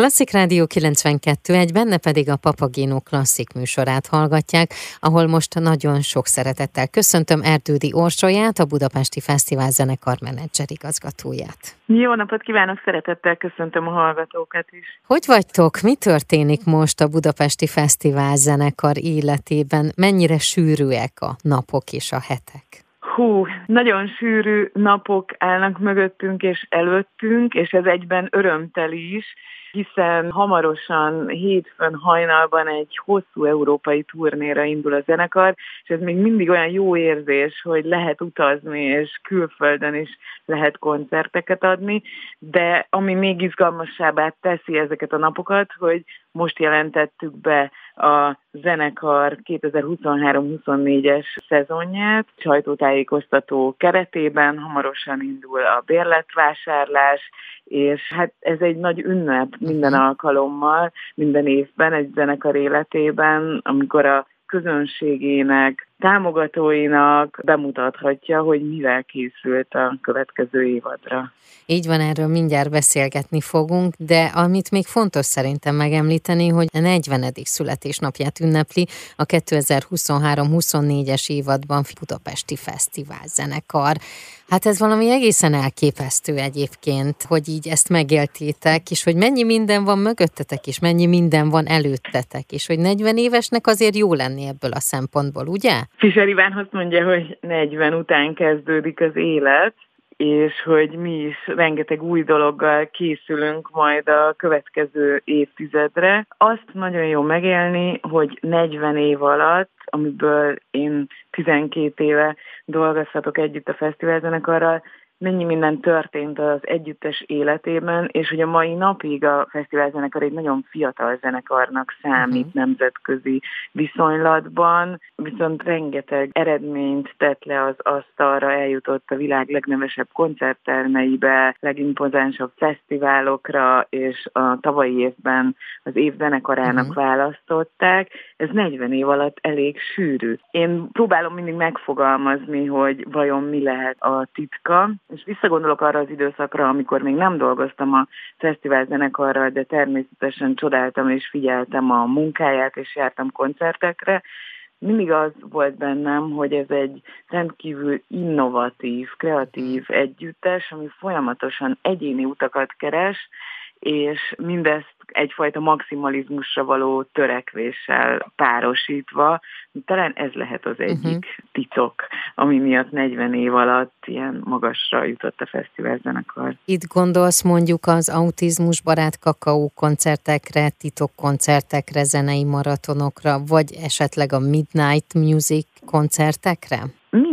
Klasszik Rádió 92 egy, benne pedig a Papagino klasszik műsorát hallgatják, ahol most nagyon sok szeretettel köszöntöm Erdődi Orsolyát, a Budapesti Fesztivál zenekar menedzser igazgatóját. Jó napot kívánok, szeretettel köszöntöm a hallgatókat is. Hogy vagytok? Mi történik most a Budapesti Fesztivál zenekar életében? Mennyire sűrűek a napok és a hetek? Hú, nagyon sűrű napok állnak mögöttünk és előttünk, és ez egyben örömteli is, hiszen hamarosan hétfőn hajnalban egy hosszú európai turnéra indul a zenekar, és ez még mindig olyan jó érzés, hogy lehet utazni, és külföldön is lehet koncerteket adni, de ami még izgalmasabbá teszi ezeket a napokat, hogy most jelentettük be a zenekar 2023-24-es szezonját, sajtótájékoztató keretében, hamarosan indul a bérletvásárlás, és hát ez egy nagy ünnep minden mhm. alkalommal, minden évben egy zenekar életében, amikor a közönségének, támogatóinak bemutathatja, hogy mivel készült a következő évadra. Így van, erről mindjárt beszélgetni fogunk, de amit még fontos szerintem megemlíteni, hogy a 40. születésnapját ünnepli a 2023-24-es évadban Budapesti Fesztivál zenekar. Hát ez valami egészen elképesztő egyébként, hogy így ezt megéltétek, és hogy mennyi minden van mögöttetek, és mennyi minden van előttetek, és hogy 40 évesnek azért jó lenni ebből a szempontból, ugye? Fischer Iván azt mondja, hogy 40 után kezdődik az élet, és hogy mi is rengeteg új dologgal készülünk majd a következő évtizedre. Azt nagyon jó megélni, hogy 40 év alatt, amiből én 12 éve dolgozhatok együtt a fesztiválzenekarral, mennyi minden történt az együttes életében, és hogy a mai napig a fesztivál zenekar egy nagyon fiatal zenekarnak számít uh-huh. nemzetközi viszonylatban, viszont rengeteg eredményt tett le az asztalra, eljutott a világ legnevesebb koncerttermeibe, legimpozánsabb fesztiválokra, és a tavalyi évben az év zenekarának uh-huh. választották. Ez 40 év alatt elég sűrű. Én próbálom mindig megfogalmazni, hogy vajon mi lehet a titka, és visszagondolok arra az időszakra, amikor még nem dolgoztam a fesztivál zenekarral, de természetesen csodáltam és figyeltem a munkáját, és jártam koncertekre, mindig az volt bennem, hogy ez egy rendkívül innovatív, kreatív együttes, ami folyamatosan egyéni utakat keres, és mindezt egyfajta maximalizmusra való törekvéssel párosítva, talán ez lehet az egyik uh-huh. titok, ami miatt 40 év alatt ilyen magasra jutott a fesztivál zenekar. Itt gondolsz mondjuk az autizmus barát kakaó koncertekre, titok koncertekre, zenei maratonokra, vagy esetleg a Midnight Music koncertekre?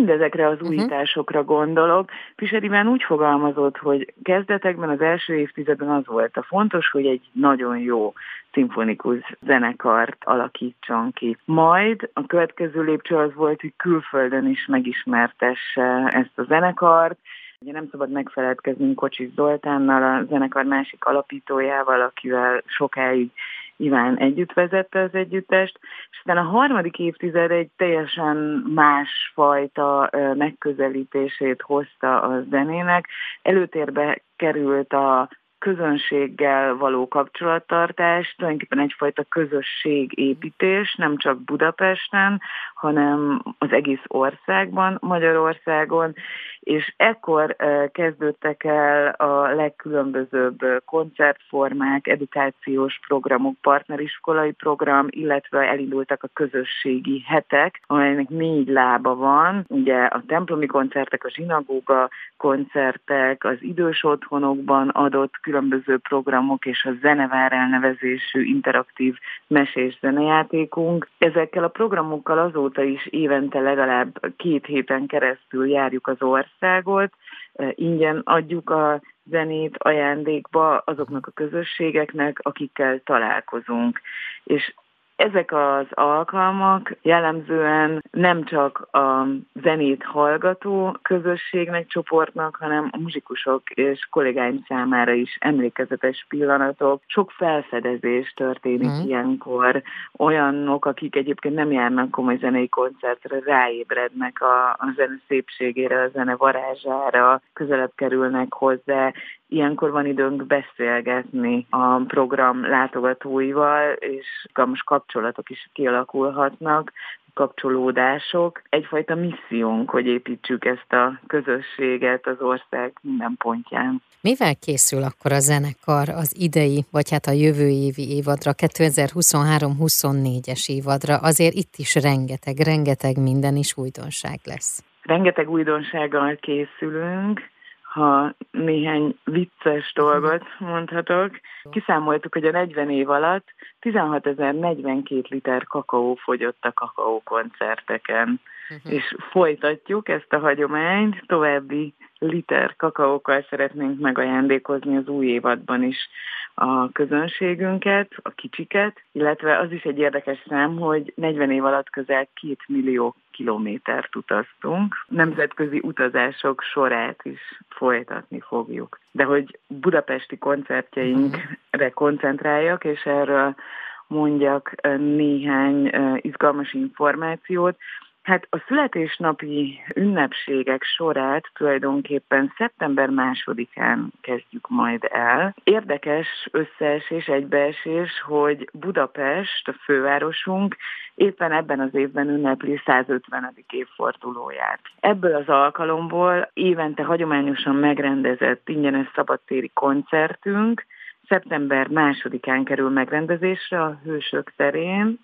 Mindezekre az mhm. újításokra gondolok. Fischer Iván úgy fogalmazott, hogy kezdetekben az első évtizedben az volt a fontos, hogy egy nagyon jó szimfonikus zenekart alakítson ki. Majd a következő lépcső az volt, hogy külföldön is megismertesse ezt a zenekart, Ugye nem szabad megfeledkeznünk Kocsis Zoltánnal, a zenekar másik alapítójával, akivel sokáig Iván együtt vezette az együttest, és aztán a harmadik évtized egy teljesen másfajta megközelítését hozta a zenének. Előtérbe került a közönséggel való kapcsolattartás, tulajdonképpen egyfajta közösségépítés, nem csak Budapesten, hanem az egész országban, Magyarországon, és ekkor kezdődtek el a legkülönbözőbb koncertformák, edukációs programok, partneriskolai program, illetve elindultak a közösségi hetek, amelynek négy lába van, ugye a templomi koncertek, a zsinagóga koncertek, az idős otthonokban adott különböző programok és a Zenevár elnevezésű interaktív mesés zenejátékunk. Ezekkel a programokkal azóta is évente legalább két héten keresztül járjuk az országot, ingyen adjuk a zenét ajándékba azoknak a közösségeknek, akikkel találkozunk. És Ezek az alkalmak jellemzően nem csak a zenét hallgató közösségnek, csoportnak, hanem a muzsikusok és kollégáim számára is emlékezetes pillanatok. Sok felfedezés történik mm. ilyenkor. Olyanok, akik egyébként nem járnak komoly zenei koncertre, ráébrednek a, a zene szépségére, a zene varázsára, közelebb kerülnek hozzá, Ilyenkor van időnk beszélgetni a program látogatóival, és most kapcsolatok is kialakulhatnak, kapcsolódások. Egyfajta missziónk, hogy építsük ezt a közösséget az ország minden pontján. Mivel készül akkor a zenekar az idei, vagy hát a jövő évi évadra, 2023-24-es évadra? Azért itt is rengeteg, rengeteg minden is újdonság lesz. Rengeteg újdonsággal készülünk, ha néhány vicces dolgot mondhatok. Kiszámoltuk, hogy a 40 év alatt 16.042 liter kakaó fogyott a kakaó koncerteken. Uh-huh. És folytatjuk ezt a hagyományt, további liter kakaókkal szeretnénk megajándékozni az új évadban is a közönségünket, a kicsiket, illetve az is egy érdekes szám, hogy 40 év alatt közel 2 millió kilométert utaztunk. Nemzetközi utazások sorát is folytatni fogjuk. De hogy budapesti koncertjeinkre koncentráljak, és erről mondjak néhány izgalmas információt. Hát a születésnapi ünnepségek sorát tulajdonképpen szeptember másodikán kezdjük majd el. Érdekes összeesés, egybeesés, hogy Budapest, a fővárosunk éppen ebben az évben ünnepli 150. évfordulóját. Ebből az alkalomból évente hagyományosan megrendezett ingyenes szabadtéri koncertünk szeptember másodikán kerül megrendezésre a Hősök terén,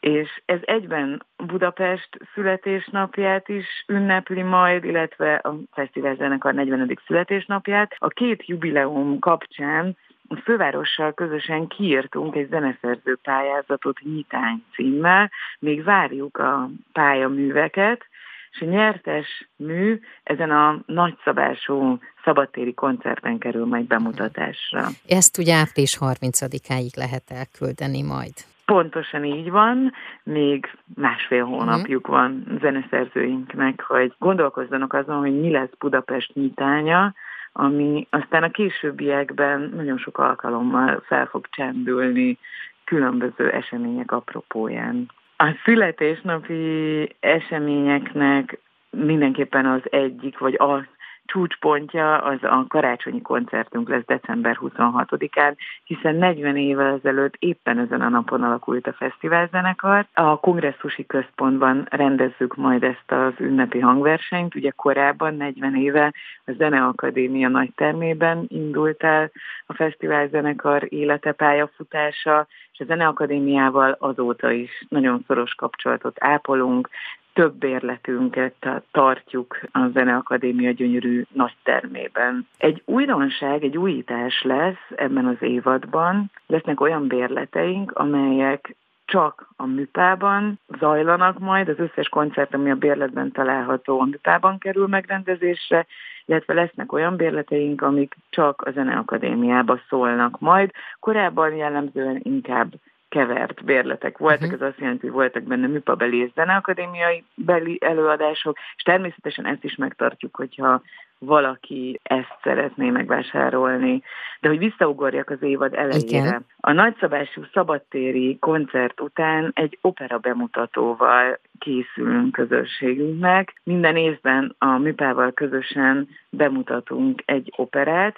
és ez egyben Budapest születésnapját is ünnepli majd, illetve a fesztivál a 40. születésnapját. A két jubileum kapcsán a fővárossal közösen kiírtunk egy zeneszerző pályázatot Nyitány címmel, még várjuk a pályaműveket, és a nyertes mű ezen a nagyszabású szabadtéri koncerten kerül majd bemutatásra. Ezt ugye április 30-áig lehet elküldeni majd. Pontosan így van, még másfél mhm. hónapjuk van zeneszerzőinknek, hogy gondolkozzanak azon, hogy mi lesz Budapest nyitánya, ami aztán a későbbiekben nagyon sok alkalommal fel fog csendülni különböző események apropóján. A születésnapi eseményeknek mindenképpen az egyik, vagy az csúcspontja az a karácsonyi koncertünk lesz december 26-án, hiszen 40 évvel ezelőtt éppen ezen a napon alakult a fesztiválzenekar. A kongresszusi központban rendezzük majd ezt az ünnepi hangversenyt. Ugye korábban, 40 éve a Zeneakadémia nagy termében indult el a fesztiválzenekar élete pályafutása, és a Zeneakadémiával azóta is nagyon szoros kapcsolatot ápolunk, több érletünket tartjuk a Zeneakadémia gyönyörű nagy termében. Egy újdonság, egy újítás lesz ebben az évadban. Lesznek olyan bérleteink, amelyek csak a műpában zajlanak majd, az összes koncert, ami a bérletben található, a műpában kerül megrendezésre, illetve lesznek olyan bérleteink, amik csak a Zeneakadémiába szólnak majd. Korábban jellemzően inkább kevert bérletek voltak, uh-huh. ez azt jelenti, hogy voltak benne műpabeli és zeneakadémiai beli előadások, és természetesen ezt is megtartjuk, hogyha valaki ezt szeretné megvásárolni. De hogy visszaugorjak az évad elejére. Igen. A nagyszabású szabadtéri koncert után egy opera bemutatóval készülünk közösségünknek. Minden évben a műpával közösen bemutatunk egy operát,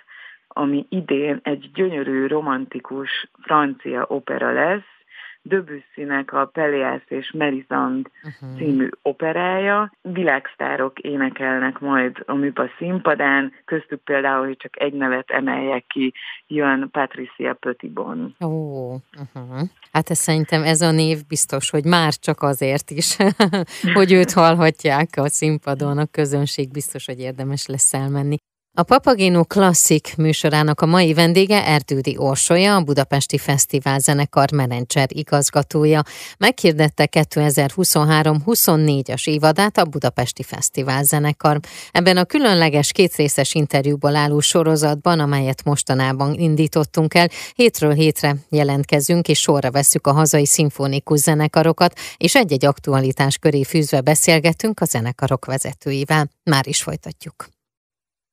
ami idén egy gyönyörű, romantikus francia opera lesz, Debussynek a Peleas és Melisande uh-huh. című operája. Világsztárok énekelnek majd a műpa színpadán, köztük például, hogy csak egy nevet emeljek ki, jön Patricia Petitbon. Ó, uh-huh. hát ez szerintem ez a név biztos, hogy már csak azért is, hogy őt hallhatják a színpadon, a közönség biztos, hogy érdemes lesz elmenni. A Papagino Klasszik műsorának a mai vendége Erdődi Orsolya, a Budapesti Fesztivál zenekar menedzser igazgatója. Meghirdette 2023-24-as évadát a Budapesti Fesztivál zenekar. Ebben a különleges kétrészes interjúból álló sorozatban, amelyet mostanában indítottunk el, hétről hétre jelentkezünk és sorra vesszük a hazai szimfonikus zenekarokat, és egy-egy aktualitás köré fűzve beszélgetünk a zenekarok vezetőivel. Már is folytatjuk.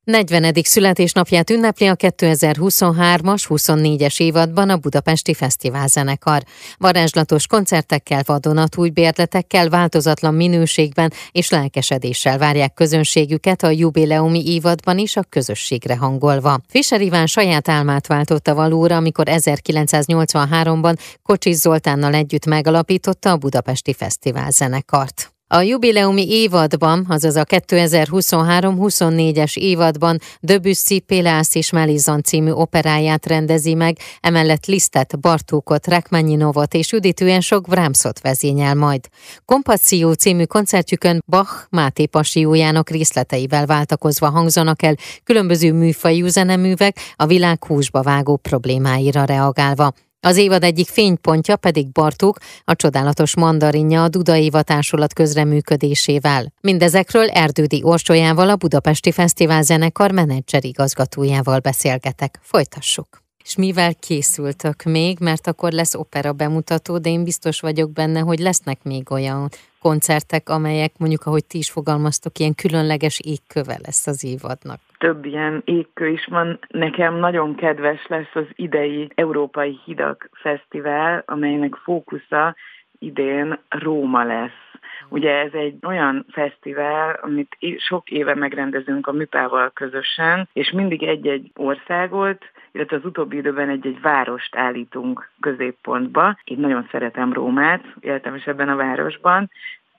40. születésnapját ünnepli a 2023-as, 24-es évadban a Budapesti Fesztivál zenekar. Varázslatos koncertekkel, vadonatúj bérletekkel, változatlan minőségben és lelkesedéssel várják közönségüket a jubileumi évadban is a közösségre hangolva. Fischer Iván saját álmát váltotta valóra, amikor 1983-ban Kocsis Zoltánnal együtt megalapította a Budapesti Fesztivál zenekart. A jubileumi évadban, azaz a 2023-24-es évadban Debussy, Pélász és Melizon című operáját rendezi meg, emellett Lisztet, Bartókot, Rachmaninovo-t és üdítően sok Brahmsot vezényel majd. Kompaszió című koncertjükön Bach Máté pasiójának részleteivel váltakozva hangzanak el különböző műfajú zeneművek a világ húsba vágó problémáira reagálva. Az évad egyik fénypontja pedig Bartók, a csodálatos mandarinja a Duda Éva Társulat közreműködésével. Mindezekről Erdődi Orsolyával, a Budapesti Fesztivál zenekar menedzser igazgatójával beszélgetek. Folytassuk. És mivel készültök még, mert akkor lesz opera bemutató, de én biztos vagyok benne, hogy lesznek még olyan koncertek, amelyek mondjuk, ahogy ti is fogalmaztok, ilyen különleges égköve lesz az évadnak. Több ilyen égkő is van. Nekem nagyon kedves lesz az idei Európai Hidak Fesztivál, amelynek fókusza idén Róma lesz. Ugye ez egy olyan fesztivál, amit sok éve megrendezünk a Műpával közösen, és mindig egy-egy országot, illetve az utóbbi időben egy-egy várost állítunk középpontba. Én nagyon szeretem Rómát, éltem is ebben a városban,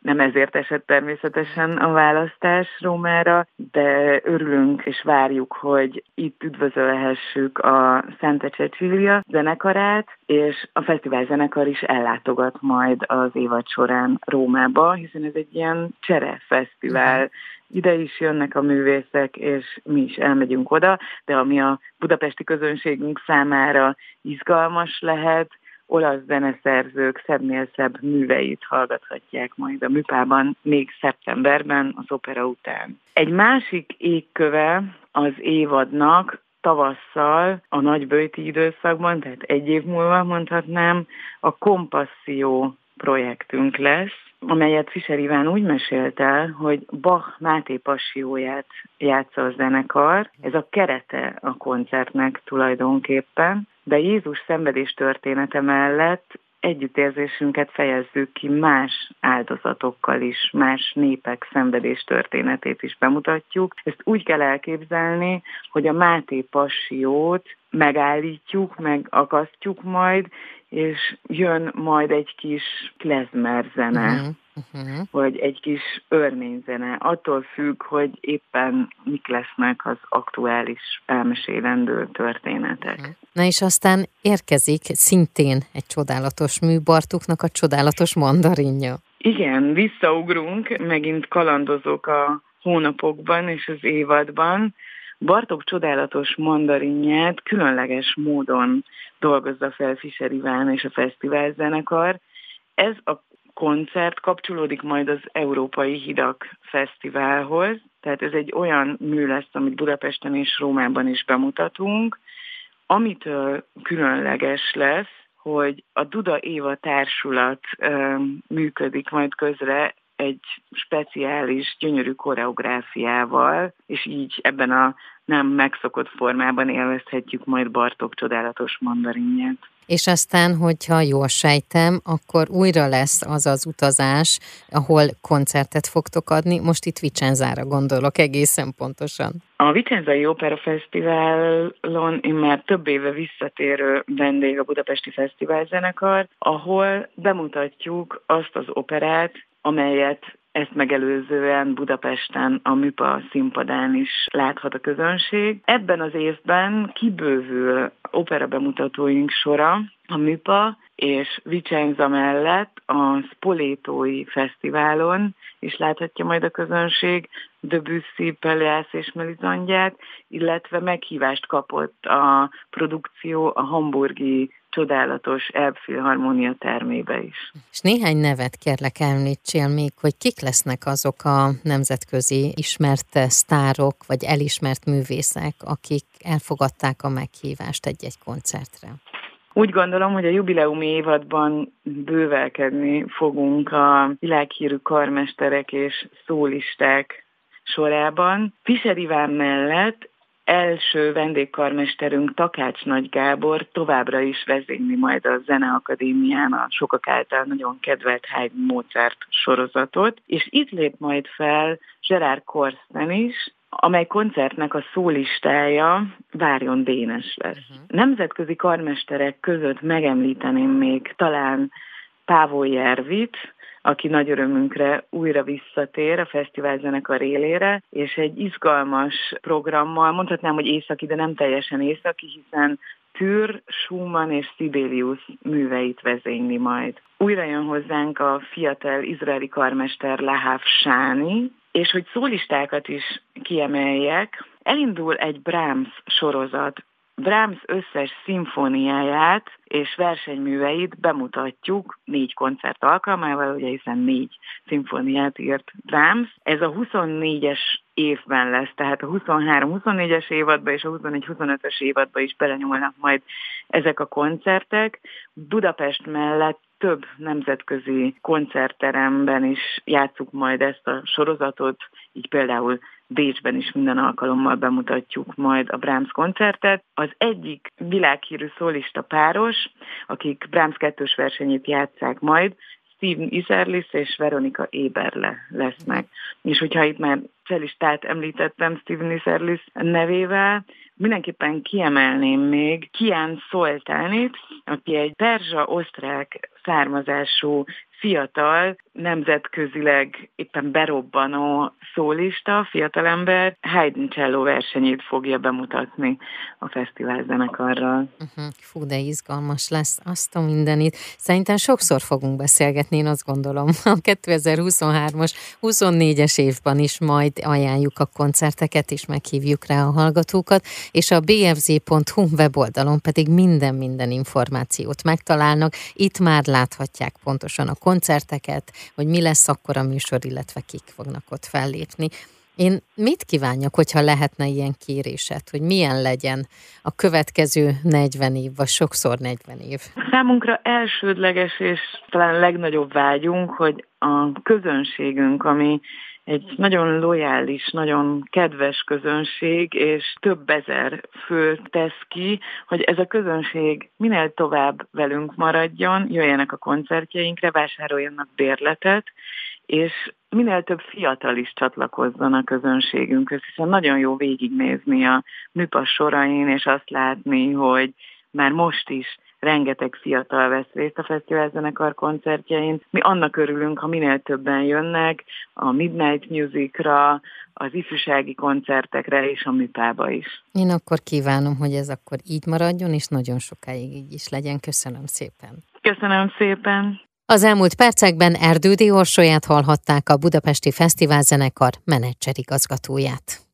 nem ezért esett természetesen a választás Rómára, de örülünk és várjuk, hogy itt üdvözölhessük a Santa Cecilia zenekarát, és a fesztivál zenekar is ellátogat majd az évad során Rómába, hiszen ez egy ilyen csere fesztivál. Ide is jönnek a művészek, és mi is elmegyünk oda, de ami a budapesti közönségünk számára izgalmas lehet, olasz zeneszerzők szebbnél szebb műveit hallgathatják majd a műpában még szeptemberben az opera után. Egy másik égköve az évadnak tavasszal, a nagybőti időszakban, tehát egy év múlva mondhatnám, a Kompasszió projektünk lesz, amelyet Fischer Iván úgy mesélt el, hogy Bach Máté Passióját játsza a zenekar. Ez a kerete a koncertnek tulajdonképpen, de Jézus szenvedés története mellett együttérzésünket fejezzük ki más áldozatokkal is, más népek szenvedés történetét is bemutatjuk. Ezt úgy kell elképzelni, hogy a Máté Passiót megállítjuk, megakasztjuk majd, és jön majd egy kis klezmer zene. Uh-huh uh-huh. vagy egy kis örményzene. Attól függ, hogy éppen mik lesznek az aktuális elmesélendő történetek. Uh-huh. Na és aztán érkezik szintén egy csodálatos mű, Bartuknak a csodálatos mandarinja. Igen, visszaugrunk, megint kalandozok a hónapokban és az évadban. Bartók csodálatos mandarinját különleges módon dolgozza fel Fischer Iván és a Fesztivál zenekar. Ez a koncert kapcsolódik majd az Európai Hidak Fesztiválhoz, tehát ez egy olyan mű lesz, amit Budapesten és Rómában is bemutatunk, amitől különleges lesz, hogy a Duda Éva társulat ö, működik majd közre egy speciális, gyönyörű koreográfiával, és így ebben a nem megszokott formában élvezhetjük majd Bartók csodálatos mandarinját. És aztán, hogyha jól sejtem, akkor újra lesz az az utazás, ahol koncertet fogtok adni. Most itt Vicenzára gondolok egészen pontosan. A Vicenzai Opera Fesztiválon én már több éve visszatérő vendég a Budapesti Fesztivál zenekar, ahol bemutatjuk azt az operát, amelyet ezt megelőzően Budapesten a MÜPA színpadán is láthat a közönség. Ebben az évben kibővül opera bemutatóink sora a MÜPA és Vicenza mellett a Spolétói Fesztiválon is láthatja majd a közönség Debussy, Peleász és Melizandját, illetve meghívást kapott a produkció a hamburgi csodálatos Elbphilharmonia termébe is. És néhány nevet kérlek említsél még, hogy kik lesznek azok a nemzetközi ismert sztárok, vagy elismert művészek, akik elfogadták a meghívást egy-egy koncertre? Úgy gondolom, hogy a jubileumi évadban bővelkedni fogunk a világhírű karmesterek és szólisták sorában. Fischer Iván mellett első vendégkarmesterünk Takács Nagy Gábor továbbra is vezényli majd a Zeneakadémián a sokak által nagyon kedvelt Haydn Mozart sorozatot, és itt lép majd fel Gerard Korsten is, amely koncertnek a szólistája Várjon Dénes lesz. Uh-huh. Nemzetközi karmesterek között megemlíteném még talán Pávol Jervit, aki nagy örömünkre újra visszatér a fesztivál zenekar élére, és egy izgalmas programmal, mondhatnám, hogy északi, de nem teljesen északi, hiszen Tür, Schumann és Sibelius műveit vezényli majd. Újra jön hozzánk a fiatal izraeli karmester Lahav Sáni, és hogy szólistákat is kiemeljek, elindul egy Brahms sorozat Brahms összes szimfóniáját és versenyműveit bemutatjuk négy koncert alkalmával, ugye hiszen négy szimfóniát írt Brahms. Ez a 24-es évben lesz, tehát a 23-24-es évadban és a 21-25-ös évadban is belenyúlnak majd ezek a koncertek. Budapest mellett több nemzetközi koncertteremben is játszuk majd ezt a sorozatot, így például Bécsben is minden alkalommal bemutatjuk majd a Brahms koncertet. Az egyik világhírű szólista páros, akik Brahms kettős versenyét játszák majd, Steven Iserlis és Veronika Éberle lesznek. És hogyha itt már celistát említettem Steven Iserlis nevével, mindenképpen kiemelném még Kian Szoltánit, aki egy perzsa-osztrák származású fiatal, nemzetközileg éppen berobbanó szólista, fiatalember Haydn Cello versenyét fogja bemutatni a fesztivál zenekarral. Uh-huh. Fú, de izgalmas lesz azt a mindenit. Szerintem sokszor fogunk beszélgetni, én azt gondolom. A 2023-as, 24-es évben is majd ajánljuk a koncerteket, és meghívjuk rá a hallgatókat, és a bfz.hu weboldalon pedig minden-minden információt megtalálnak. Itt már láthatják pontosan a koncerteket, hogy mi lesz akkor a műsor, illetve kik fognak ott fellépni. Én mit kívánjak, hogyha lehetne ilyen kéréset, hogy milyen legyen a következő 40 év, vagy sokszor 40 év? Számunkra elsődleges és talán legnagyobb vágyunk, hogy a közönségünk, ami egy nagyon lojális, nagyon kedves közönség, és több ezer fő tesz ki, hogy ez a közönség minél tovább velünk maradjon, jöjjenek a koncertjeinkre, vásároljanak bérletet, és minél több fiatal is csatlakozzon a közönségünkhöz, hiszen nagyon jó végignézni a műpas sorain, és azt látni, hogy már most is rengeteg fiatal vesz részt a Fesztivál Zenekar koncertjein. Mi annak örülünk, ha minél többen jönnek a Midnight Musicra, az ifjúsági koncertekre és a műpába is. Én akkor kívánom, hogy ez akkor így maradjon, és nagyon sokáig így is legyen. Köszönöm szépen. Köszönöm szépen. Az elmúlt percekben Erdődi Orsolyát hallhatták a Budapesti Fesztivál Zenekar menedzserigazgatóját.